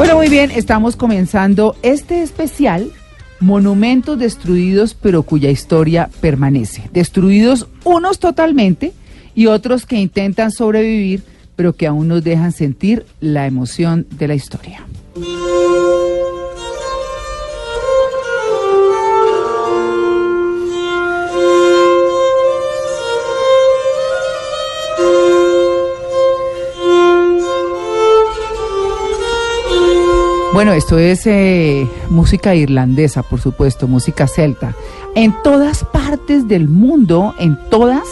Bueno, muy bien, estamos comenzando este especial Monumentos destruidos pero cuya historia permanece. Destruidos unos totalmente y otros que intentan sobrevivir pero que aún nos dejan sentir la emoción de la historia. Bueno, esto es eh, música irlandesa, por supuesto, música celta. En todas partes del mundo, en todas,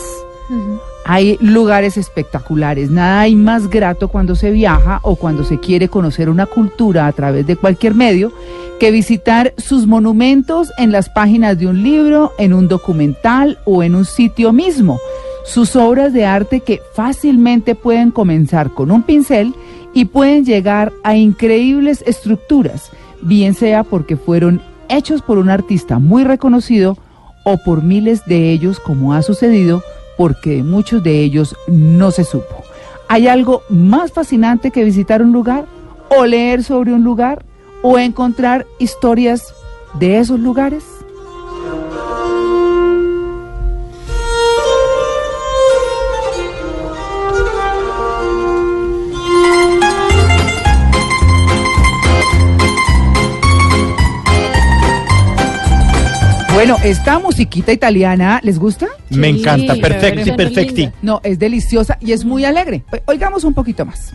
hay lugares espectaculares. Nada hay más grato cuando se viaja o cuando se quiere conocer una cultura a través de cualquier medio que visitar sus monumentos en las páginas de un libro, en un documental o en un sitio mismo. Sus obras de arte que fácilmente pueden comenzar con un pincel y pueden llegar a increíbles estructuras, bien sea porque fueron hechos por un artista muy reconocido o por miles de ellos, como ha sucedido, porque muchos de ellos no se supo. ¿Hay algo más fascinante que visitar un lugar o leer sobre un lugar o encontrar historias de esos lugares? Bueno, esta musiquita italiana, ¿les gusta? Me encanta, perfecti, perfecti. No, es deliciosa y es muy alegre. Oigamos un poquito más.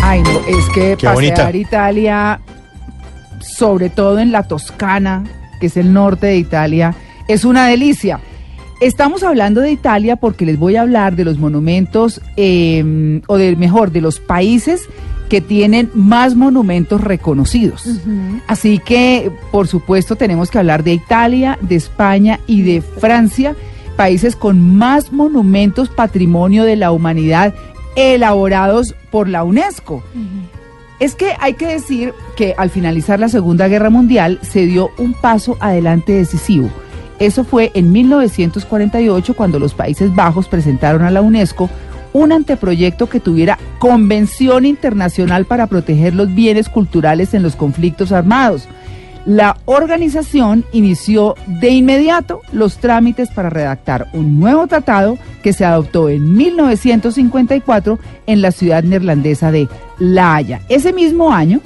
Ay, no, es que Qué pasear bonita. Italia, sobre todo en la Toscana, que es el norte de Italia, es una delicia. Estamos hablando de Italia porque les voy a hablar de los monumentos, eh, o de mejor, de los países que tienen más monumentos reconocidos. Así que, por supuesto, tenemos que hablar de Italia, de España y de Francia, países con más monumentos patrimonio de la humanidad elaborados por la UNESCO. Es que hay que decir que al finalizar la Segunda Guerra Mundial se dio un paso adelante decisivo. Eso fue en 1948 cuando los Países Bajos presentaron a la UNESCO un anteproyecto que tuviera convención internacional para proteger los bienes culturales en los conflictos armados. La organización inició de inmediato los trámites para redactar un nuevo tratado que se adoptó en 1954 en la ciudad neerlandesa de La Haya. Ese mismo año,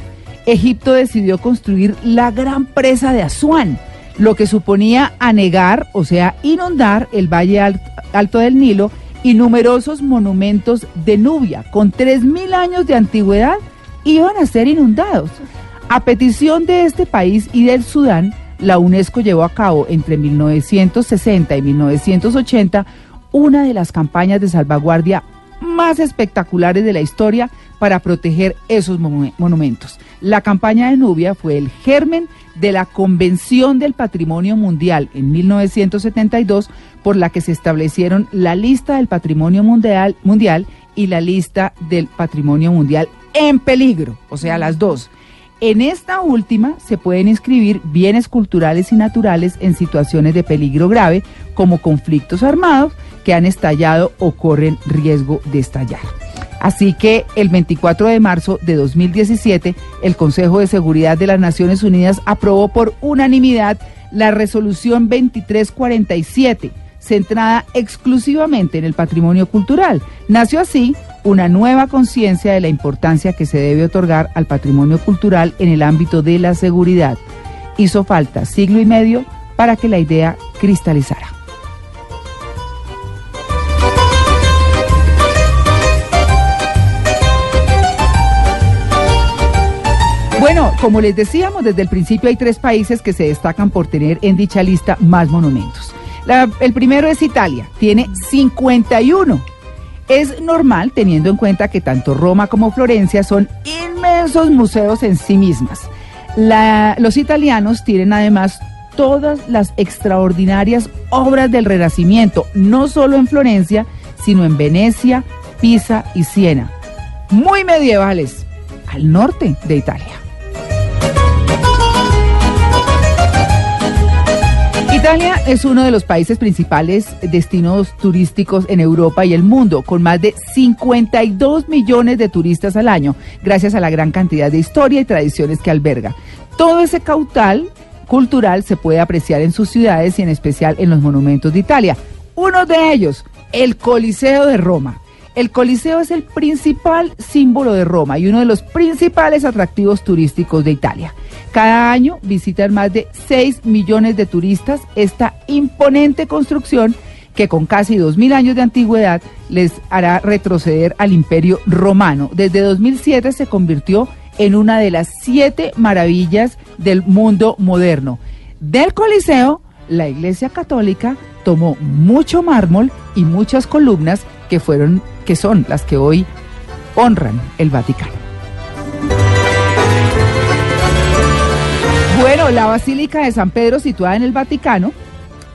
Egipto decidió construir la gran presa de Asuán, lo que suponía anegar, o sea, inundar el Valle Al- Alto del Nilo y numerosos monumentos de Nubia con 3.000 años de antigüedad iban a ser inundados. A petición de este país y del Sudán, la UNESCO llevó a cabo entre 1960 y 1980 una de las campañas de salvaguardia más espectaculares de la historia para proteger esos monu- monumentos. La campaña de Nubia fue el germen de la Convención del Patrimonio Mundial en 1972, por la que se establecieron la lista del Patrimonio Mundial, mundial y la lista del Patrimonio Mundial en peligro, o sea, las dos. En esta última se pueden inscribir bienes culturales y naturales en situaciones de peligro grave, como conflictos armados que han estallado o corren riesgo de estallar. Así que el 24 de marzo de 2017, el Consejo de Seguridad de las Naciones Unidas aprobó por unanimidad la resolución 2347, centrada exclusivamente en el patrimonio cultural. Nació así una nueva conciencia de la importancia que se debe otorgar al patrimonio cultural en el ámbito de la seguridad. Hizo falta siglo y medio para que la idea cristalizara. Como les decíamos, desde el principio hay tres países que se destacan por tener en dicha lista más monumentos. El primero es Italia, tiene 51. Es normal teniendo en cuenta que tanto Roma como Florencia son inmensos museos en sí mismas. Los italianos tienen además todas las extraordinarias obras del Renacimiento, no solo en Florencia, sino en Venecia, Pisa y Siena. Muy medievales, al norte de Italia. Italia es uno de los países principales destinos turísticos en Europa y el mundo, con más de 52 millones de turistas al año, gracias a la gran cantidad de historia y tradiciones que alberga. Todo ese caudal cultural se puede apreciar en sus ciudades y en especial en los monumentos de Italia. Uno de ellos, el Coliseo de Roma. El Coliseo es el principal símbolo de Roma y uno de los principales atractivos turísticos de Italia. Cada año visitan más de 6 millones de turistas esta imponente construcción que con casi 2.000 años de antigüedad les hará retroceder al imperio romano. Desde 2007 se convirtió en una de las siete maravillas del mundo moderno. Del Coliseo, la Iglesia Católica tomó mucho mármol y muchas columnas que fueron que son las que hoy honran el Vaticano. Bueno, la Basílica de San Pedro, situada en el Vaticano,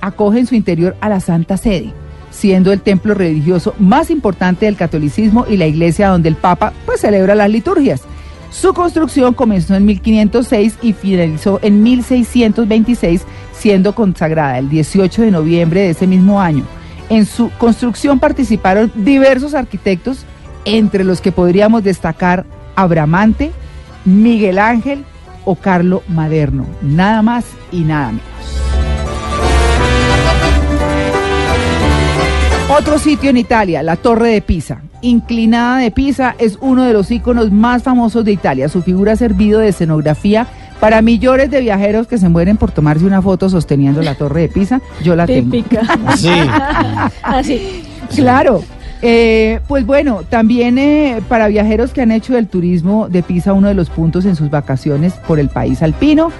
acoge en su interior a la Santa Sede, siendo el templo religioso más importante del catolicismo y la iglesia donde el Papa pues celebra las liturgias. Su construcción comenzó en 1506 y finalizó en 1626, siendo consagrada el 18 de noviembre de ese mismo año. En su construcción participaron diversos arquitectos, entre los que podríamos destacar Abramante, Miguel Ángel o Carlo Maderno, nada más y nada menos. Otro sitio en Italia, la Torre de Pisa. Inclinada de Pisa es uno de los iconos más famosos de Italia. Su figura ha servido de escenografía para millones de viajeros que se mueren por tomarse una foto sosteniendo la Torre de Pisa. Yo la Típica. tengo. Sí. Así. Claro. Eh, pues bueno, también eh, para viajeros que han hecho del turismo de Pisa uno de los puntos en sus vacaciones por el país alpino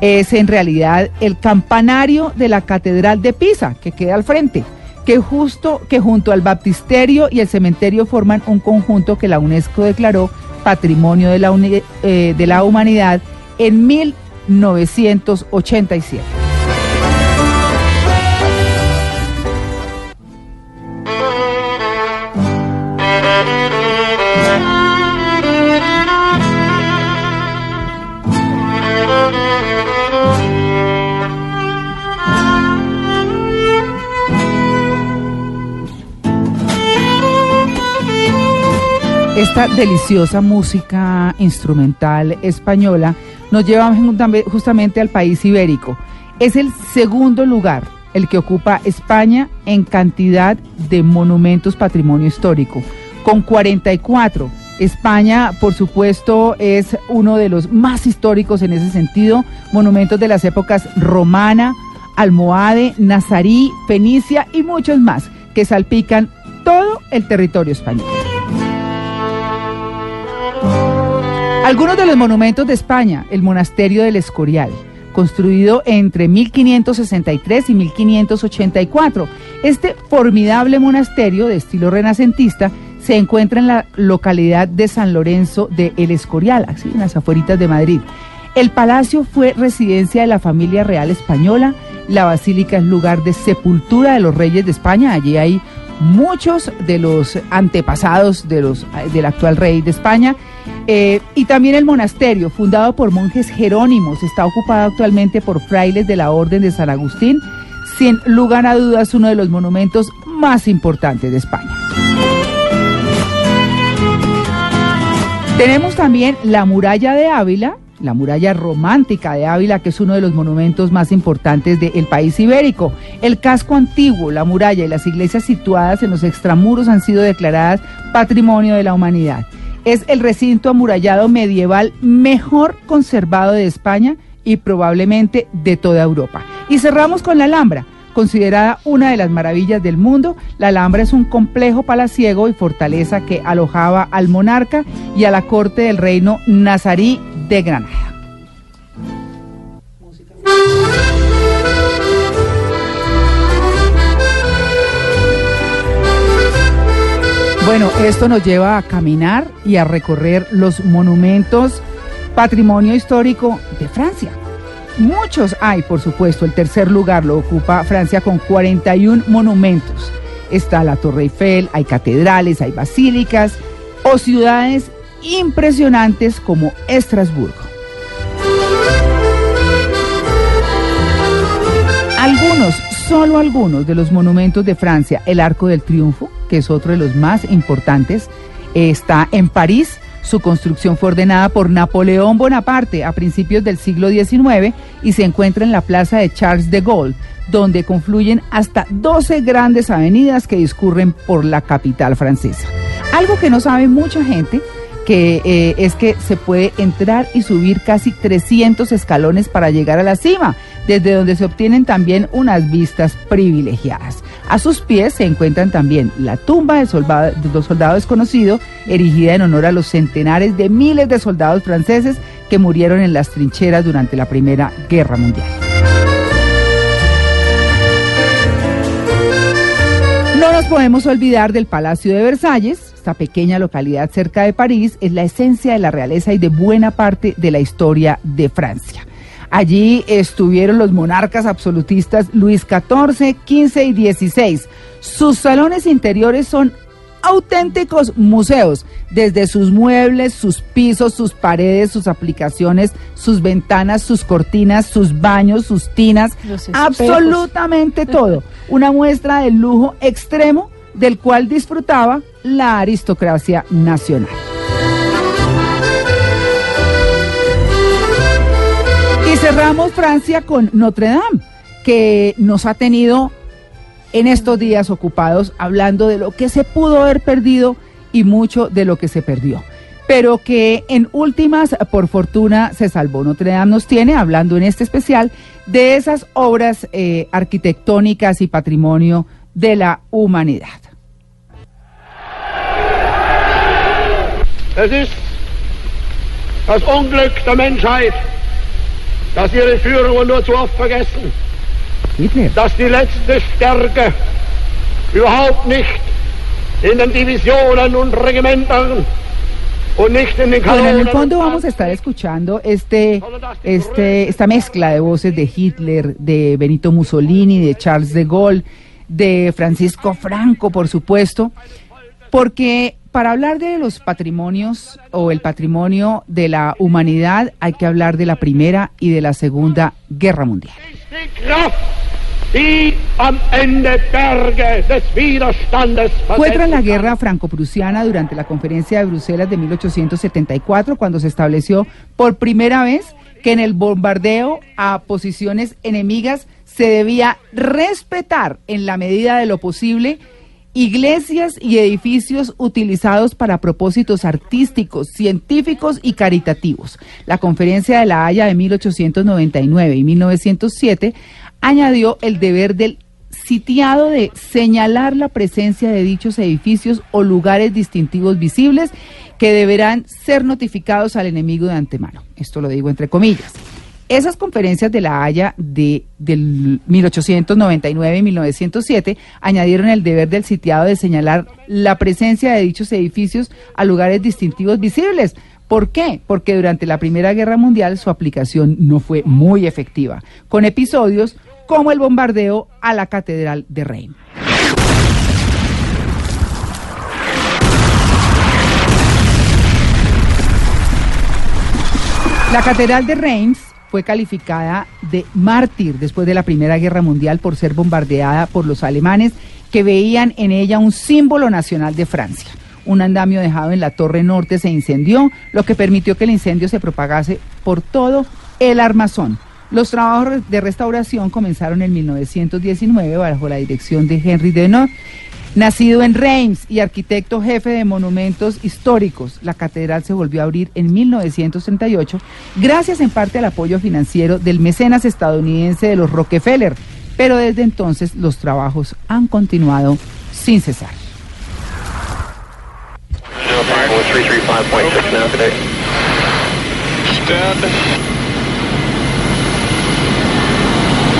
es en realidad el campanario de la Catedral de Pisa, que queda al frente, que justo que junto al baptisterio y el cementerio forman un conjunto que la UNESCO declaró Patrimonio de la, Uni- eh, de la Humanidad en 1987. Esta deliciosa música instrumental española nos lleva justamente al país ibérico. Es el segundo lugar el que ocupa España en cantidad de monumentos patrimonio histórico, con 44. España, por supuesto, es uno de los más históricos en ese sentido, monumentos de las épocas romana, almohade, nazarí, fenicia y muchos más, que salpican todo el territorio español. Algunos de los monumentos de España, el monasterio del Escorial, construido entre 1563 y 1584. Este formidable monasterio de estilo renacentista se encuentra en la localidad de San Lorenzo de El Escorial, así en las afueritas de Madrid. El palacio fue residencia de la familia real española, la basílica es lugar de sepultura de los reyes de España, allí hay muchos de los antepasados de los, del actual rey de España. Eh, y también el monasterio, fundado por monjes jerónimos, está ocupado actualmente por frailes de la Orden de San Agustín, sin lugar a dudas uno de los monumentos más importantes de España. Tenemos también la muralla de Ávila, la muralla romántica de Ávila, que es uno de los monumentos más importantes del país ibérico. El casco antiguo, la muralla y las iglesias situadas en los extramuros han sido declaradas Patrimonio de la Humanidad. Es el recinto amurallado medieval mejor conservado de España y probablemente de toda Europa. Y cerramos con la Alhambra. Considerada una de las maravillas del mundo, la Alhambra es un complejo palaciego y fortaleza que alojaba al monarca y a la corte del reino nazarí de Granada. Bueno, esto nos lleva a caminar y a recorrer los monumentos patrimonio histórico de Francia. Muchos hay, por supuesto. El tercer lugar lo ocupa Francia con 41 monumentos. Está la Torre Eiffel, hay catedrales, hay basílicas o ciudades impresionantes como Estrasburgo. Algunos, solo algunos de los monumentos de Francia, el Arco del Triunfo, que es otro de los más importantes, está en París. Su construcción fue ordenada por Napoleón Bonaparte a principios del siglo XIX y se encuentra en la plaza de Charles de Gaulle, donde confluyen hasta 12 grandes avenidas que discurren por la capital francesa. Algo que no sabe mucha gente que eh, es que se puede entrar y subir casi 300 escalones para llegar a la cima, desde donde se obtienen también unas vistas privilegiadas. A sus pies se encuentran también la tumba del soldado, de soldado desconocido, erigida en honor a los centenares de miles de soldados franceses que murieron en las trincheras durante la Primera Guerra Mundial. No nos podemos olvidar del Palacio de Versalles, esta pequeña localidad cerca de París, es la esencia de la realeza y de buena parte de la historia de Francia. Allí estuvieron los monarcas absolutistas Luis XIV, XV y XVI. Sus salones interiores son auténticos museos, desde sus muebles, sus pisos, sus paredes, sus aplicaciones, sus ventanas, sus cortinas, sus baños, sus tinas, absolutamente todo. Una muestra del lujo extremo del cual disfrutaba la aristocracia nacional. Y cerramos Francia con Notre Dame, que nos ha tenido en estos días ocupados hablando de lo que se pudo haber perdido y mucho de lo que se perdió. Pero que en últimas, por fortuna, se salvó. Notre Dame nos tiene, hablando en este especial, de esas obras eh, arquitectónicas y patrimonio de la humanidad. Es ist das Unglück der Menschheit, dass ihre Führungen nur zu oft vergessen, dass die letzte Stärke überhaupt nicht in den Divisionen und Regimentern Bueno, en el fondo vamos a estar escuchando este, este, esta mezcla de voces de Hitler, de Benito Mussolini, de Charles de Gaulle, de Francisco Franco, por supuesto, porque para hablar de los patrimonios o el patrimonio de la humanidad hay que hablar de la Primera y de la Segunda Guerra Mundial. Fue tras la guerra franco-prusiana durante la conferencia de Bruselas de 1874 cuando se estableció por primera vez que en el bombardeo a posiciones enemigas se debía respetar en la medida de lo posible iglesias y edificios utilizados para propósitos artísticos, científicos y caritativos. La conferencia de La Haya de 1899 y 1907 añadió el deber del sitiado de señalar la presencia de dichos edificios o lugares distintivos visibles que deberán ser notificados al enemigo de antemano. Esto lo digo entre comillas. Esas conferencias de la Haya de, del 1899 y 1907 añadieron el deber del sitiado de señalar la presencia de dichos edificios a lugares distintivos visibles. ¿Por qué? Porque durante la Primera Guerra Mundial su aplicación no fue muy efectiva, con episodios como el bombardeo a la Catedral de Reims. La Catedral de Reims fue calificada de mártir después de la Primera Guerra Mundial por ser bombardeada por los alemanes que veían en ella un símbolo nacional de Francia. Un andamio dejado en la torre norte se incendió, lo que permitió que el incendio se propagase por todo el armazón. Los trabajos de restauración comenzaron en 1919 bajo la dirección de Henry Denot. Nacido en Reims y arquitecto jefe de monumentos históricos, la catedral se volvió a abrir en 1938 gracias en parte al apoyo financiero del mecenas estadounidense de los Rockefeller, pero desde entonces los trabajos han continuado sin cesar.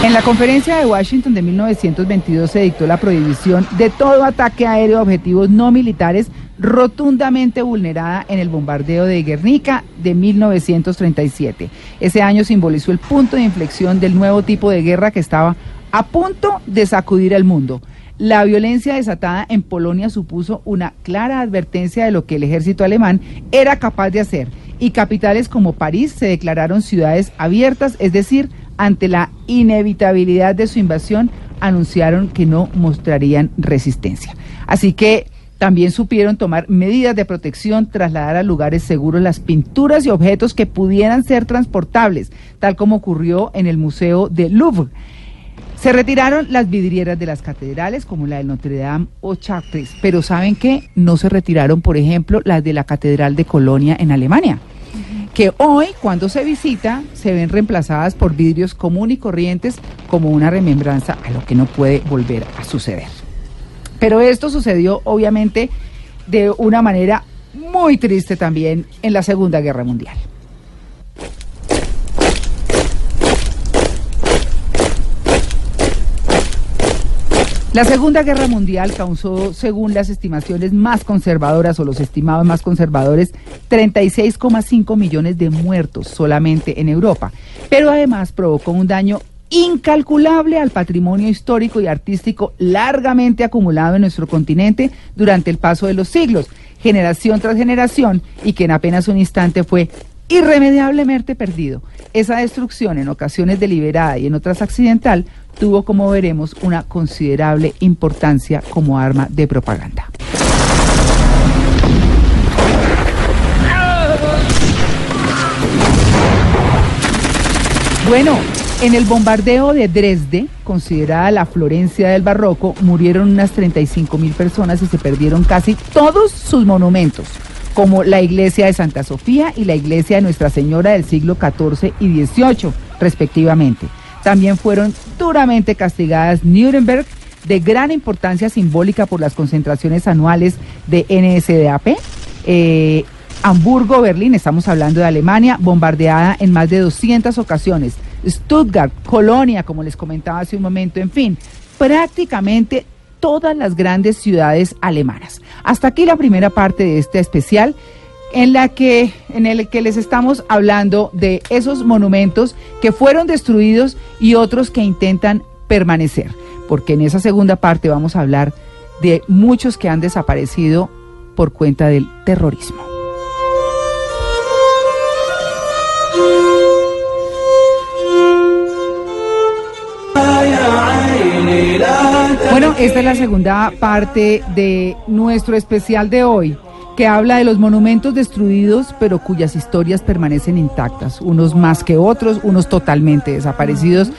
En la conferencia de Washington de 1922 se dictó la prohibición de todo ataque aéreo a objetivos no militares rotundamente vulnerada en el bombardeo de Guernica de 1937. Ese año simbolizó el punto de inflexión del nuevo tipo de guerra que estaba a punto de sacudir al mundo. La violencia desatada en Polonia supuso una clara advertencia de lo que el ejército alemán era capaz de hacer y capitales como París se declararon ciudades abiertas, es decir, ante la inevitabilidad de su invasión, anunciaron que no mostrarían resistencia. Así que también supieron tomar medidas de protección, trasladar a lugares seguros las pinturas y objetos que pudieran ser transportables, tal como ocurrió en el Museo de Louvre. Se retiraron las vidrieras de las catedrales, como la de Notre Dame o Chartres, pero ¿saben qué? No se retiraron, por ejemplo, las de la Catedral de Colonia en Alemania, que hoy, cuando se visita, se ven reemplazadas por vidrios común y corrientes como una remembranza a lo que no puede volver a suceder. Pero esto sucedió, obviamente, de una manera muy triste también en la Segunda Guerra Mundial. La Segunda Guerra Mundial causó, según las estimaciones más conservadoras o los estimados más conservadores, 36,5 millones de muertos solamente en Europa, pero además provocó un daño incalculable al patrimonio histórico y artístico largamente acumulado en nuestro continente durante el paso de los siglos, generación tras generación, y que en apenas un instante fue irremediablemente perdido. Esa destrucción, en ocasiones deliberada y en otras accidental, tuvo, como veremos, una considerable importancia como arma de propaganda. Bueno, en el bombardeo de Dresde, considerada la Florencia del Barroco, murieron unas 35 mil personas y se perdieron casi todos sus monumentos, como la iglesia de Santa Sofía y la iglesia de Nuestra Señora del siglo XIV y XVIII, respectivamente. También fueron duramente castigadas Nuremberg, de gran importancia simbólica por las concentraciones anuales de NSDAP, eh, Hamburgo, Berlín, estamos hablando de Alemania, bombardeada en más de 200 ocasiones. Stuttgart, Colonia, como les comentaba hace un momento, en fin, prácticamente todas las grandes ciudades alemanas. Hasta aquí la primera parte de este especial en la que en el que les estamos hablando de esos monumentos que fueron destruidos y otros que intentan permanecer, porque en esa segunda parte vamos a hablar de muchos que han desaparecido por cuenta del terrorismo. Esta es la segunda parte de nuestro especial de hoy, que habla de los monumentos destruidos, pero cuyas historias permanecen intactas, unos más que otros, unos totalmente desaparecidos,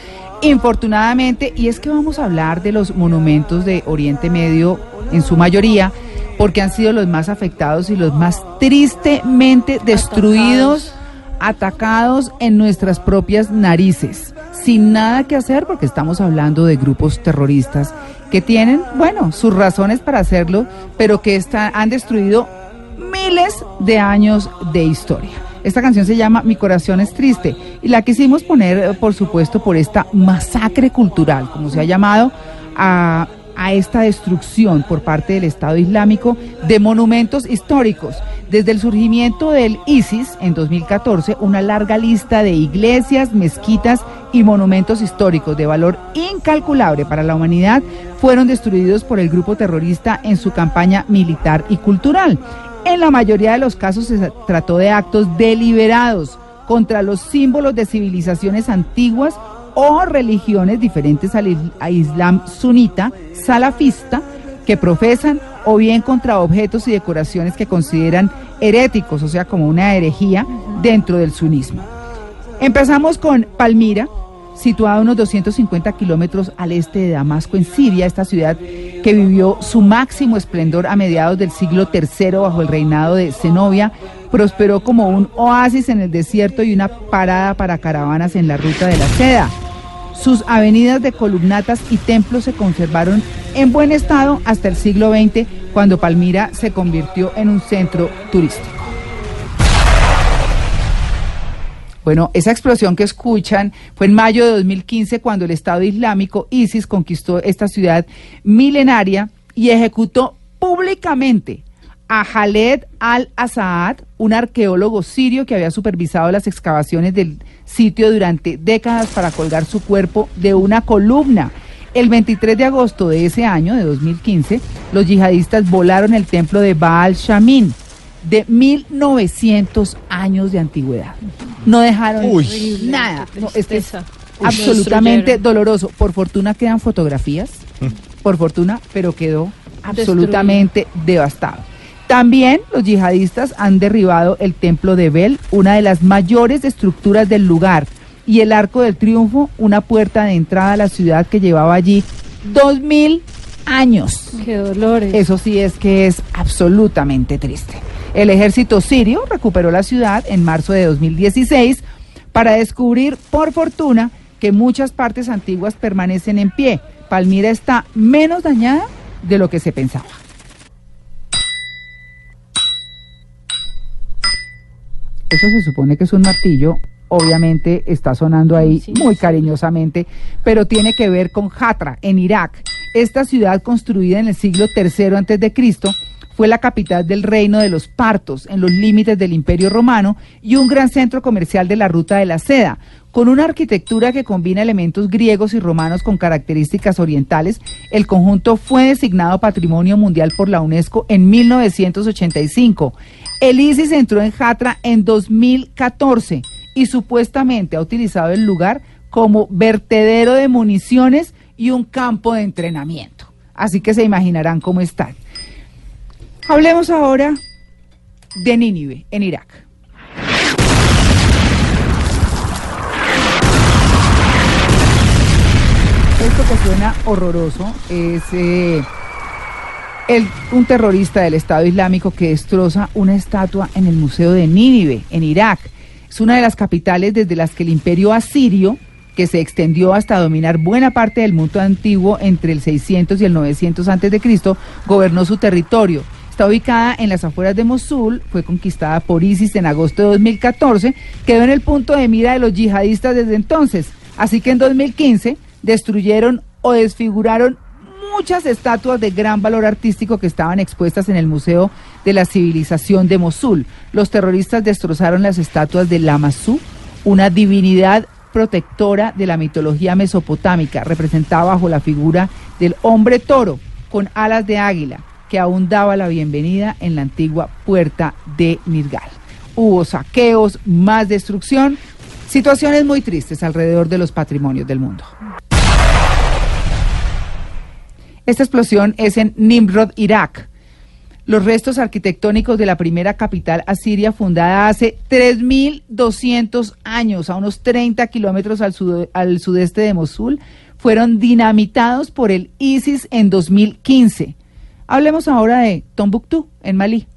infortunadamente, y es que vamos a hablar de los monumentos de Oriente Medio en su mayoría, porque han sido los más afectados y los más tristemente destruidos, atacados en nuestras propias narices sin nada que hacer porque estamos hablando de grupos terroristas que tienen, bueno, sus razones para hacerlo, pero que han destruido miles de años de historia. Esta canción se llama Mi corazón es triste y la quisimos poner, eh, por supuesto, por esta masacre cultural, como se ha llamado, a, a esta destrucción por parte del Estado Islámico de monumentos históricos. Desde el surgimiento del ISIS en 2014, una larga lista de iglesias, mezquitas y monumentos históricos de valor incalculable para la humanidad fueron destruidos por el grupo terrorista en su campaña militar y cultural. En la mayoría de los casos se trató de actos deliberados contra los símbolos de civilizaciones antiguas o religiones diferentes al Islam sunita, salafista, que profesan o bien contra objetos y decoraciones que consideran heréticos, o sea, como una herejía dentro del sunismo. Empezamos con Palmira, situada a unos 250 kilómetros al este de Damasco, en Siria, esta ciudad que vivió su máximo esplendor a mediados del siglo III bajo el reinado de Zenobia, prosperó como un oasis en el desierto y una parada para caravanas en la ruta de la seda. Sus avenidas de columnatas y templos se conservaron en buen estado hasta el siglo XX, cuando Palmira se convirtió en un centro turístico. Bueno, esa explosión que escuchan fue en mayo de 2015 cuando el Estado Islámico ISIS conquistó esta ciudad milenaria y ejecutó públicamente a Khaled al-Assad, un arqueólogo sirio que había supervisado las excavaciones del sitio durante décadas para colgar su cuerpo de una columna. El 23 de agosto de ese año, de 2015, los yihadistas volaron el templo de Baal Shamin, de 1900 años de antigüedad. No dejaron nada. No, este absolutamente doloroso. Por fortuna quedan fotografías, por fortuna, pero quedó absolutamente devastado. También los yihadistas han derribado el templo de Bel, una de las mayores estructuras del lugar, y el Arco del Triunfo, una puerta de entrada a la ciudad que llevaba allí dos mil años. Qué dolores. Eso sí es que es absolutamente triste. El ejército sirio recuperó la ciudad en marzo de 2016 para descubrir, por fortuna, que muchas partes antiguas permanecen en pie. Palmira está menos dañada de lo que se pensaba. Eso se supone que es un martillo, obviamente está sonando ahí Sí. muy cariñosamente, pero tiene que ver con Hatra, en Irak. Esta ciudad construida en el siglo III antes de Cristo fue la capital del reino de los partos en los límites del Imperio Romano y un gran centro comercial de la ruta de la seda. Con una arquitectura que combina elementos griegos y romanos con características orientales, el conjunto fue designado Patrimonio Mundial por la UNESCO en 1985. El ISIS entró en Hatra en 2014 y supuestamente ha utilizado el lugar como vertedero de municiones y un campo de entrenamiento. Así que se imaginarán cómo están. Hablemos ahora de Nínive, en Irak. Esto que suena horroroso es eh, el- un terrorista del Estado Islámico que destroza una estatua en el Museo de Nínive, en Irak. Es una de las capitales desde las que el imperio asirio, que se extendió hasta dominar buena parte del mundo antiguo entre el 600 y el 900 antes de Cristo, gobernó su territorio. Está ubicada en las afueras de Mosul, fue conquistada por ISIS en agosto de 2014, quedó en el punto de mira de los yihadistas desde entonces. Así que en 2015 destruyeron o desfiguraron muchas estatuas de gran valor artístico que estaban expuestas en el Museo de la Civilización de Mosul. Los terroristas destrozaron las estatuas de Lamassu, una divinidad protectora de la mitología mesopotámica, representada bajo la figura del hombre toro con alas de águila, que aún daba la bienvenida en la antigua puerta de Nirgal. Hubo saqueos, más destrucción, situaciones muy tristes alrededor de los patrimonios del mundo. Esta explosión es en Nimrod, Irak. Los restos arquitectónicos de la primera capital asiria fundada hace 3.200 años, a unos 30 kilómetros al, sud- sudeste de Mosul, fueron dinamitados por el ISIS en 2015. Hablemos ahora de Tombuctú, en Malí.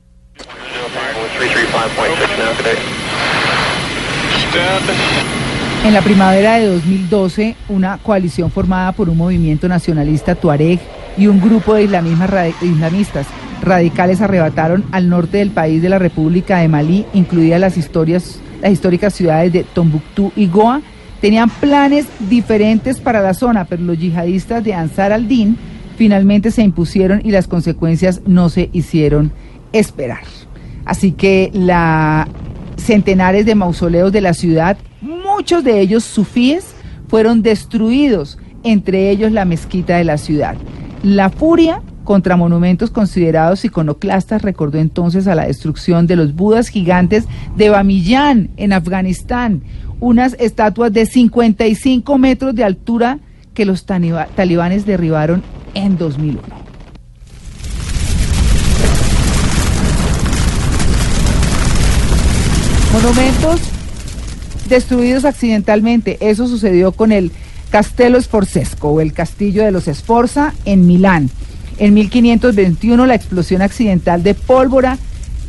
En la primavera de 2012, una coalición formada por un movimiento nacionalista tuareg y un grupo de islamistas radicales arrebataron al norte del país de la República de Malí, incluidas las, historias, las históricas ciudades de Tombuctú y Goa. Tenían planes diferentes para la zona, pero los yihadistas de Ansar al-Din finalmente se impusieron y las consecuencias no se hicieron esperar. Así que la centenares de mausoleos de la ciudad, muchos de ellos sufíes, fueron destruidos, entre ellos la mezquita de la ciudad. La furia contra monumentos considerados iconoclastas recordó entonces a la destrucción de los budas gigantes de Bamiyan en Afganistán, unas estatuas de 55 metros de altura que los talibanes derribaron en 2001. Monumentos destruidos accidentalmente. Eso sucedió con el Castello Sforzesco o el Castillo de los Sforza en Milán. En 1521 la explosión accidental de pólvora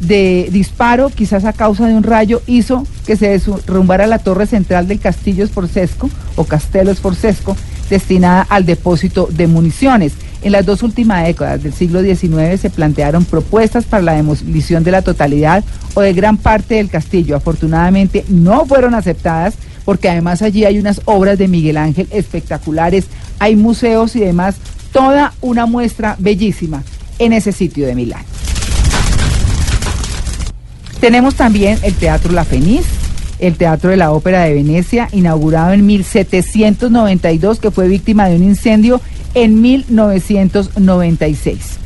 de disparo, quizás a causa de un rayo, hizo que se derrumbara la torre central del Castillo Sforzesco o Castello Sforzesco destinada al depósito de municiones. En las dos últimas décadas del siglo XIX se plantearon propuestas para la demolición de la totalidad o de gran parte del castillo. Afortunadamente no fueron aceptadas porque además allí hay unas obras de Miguel Ángel espectaculares, hay museos y demás, toda una muestra bellísima en ese sitio de Milán. Tenemos también el Teatro La Fenice, el Teatro de la Ópera de Venecia, inaugurado en 1792, que fue víctima de un incendio en 1996.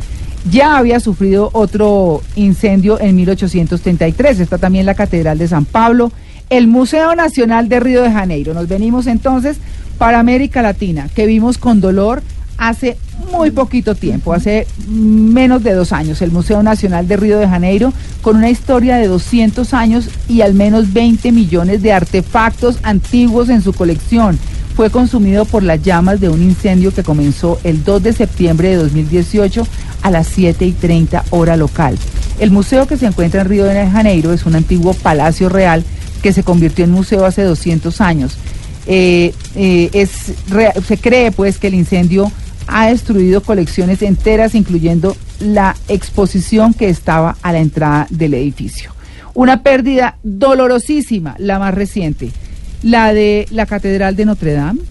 Ya había sufrido otro incendio en 1833. Está también la Catedral de San Pablo, el Museo Nacional de Río de Janeiro. Nos venimos entonces para América Latina que vimos con dolor hace muy poquito tiempo, hace menos de dos años, el Museo Nacional de Río de Janeiro, con una historia de 200 años y al menos 20 millones de artefactos antiguos en su colección, fue consumido por las llamas de un incendio que comenzó el 2 de septiembre de 2018 a las 7 y 30 hora local. El museo que se encuentra en Río de Janeiro es un antiguo palacio real que se convirtió en museo hace 200 años. Eh, eh, se cree pues que el incendio ha destruido colecciones enteras, incluyendo la exposición que estaba a la entrada del edificio. Una pérdida dolorosísima, la más reciente, la de la Catedral de Notre Dame,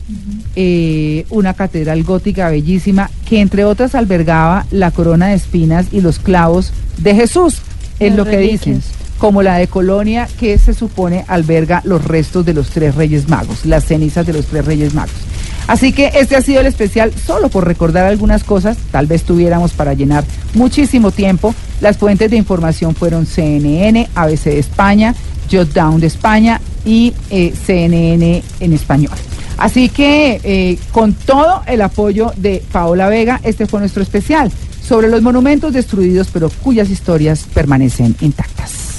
eh, una catedral gótica bellísima que entre otras albergaba la corona de espinas y los clavos de Jesús, es lo que dicen como la de Colonia, que se supone alberga los restos de los tres reyes magos, las cenizas de los tres reyes magos. Así que este ha sido el especial solo por recordar algunas cosas, tal vez tuviéramos para llenar muchísimo tiempo. Las fuentes de información fueron CNN, ABC de España, Jotdown de España y eh, CNN en español. Así que eh, con todo el apoyo de Paola Vega, este fue nuestro especial sobre los monumentos destruidos pero cuyas historias permanecen intactas.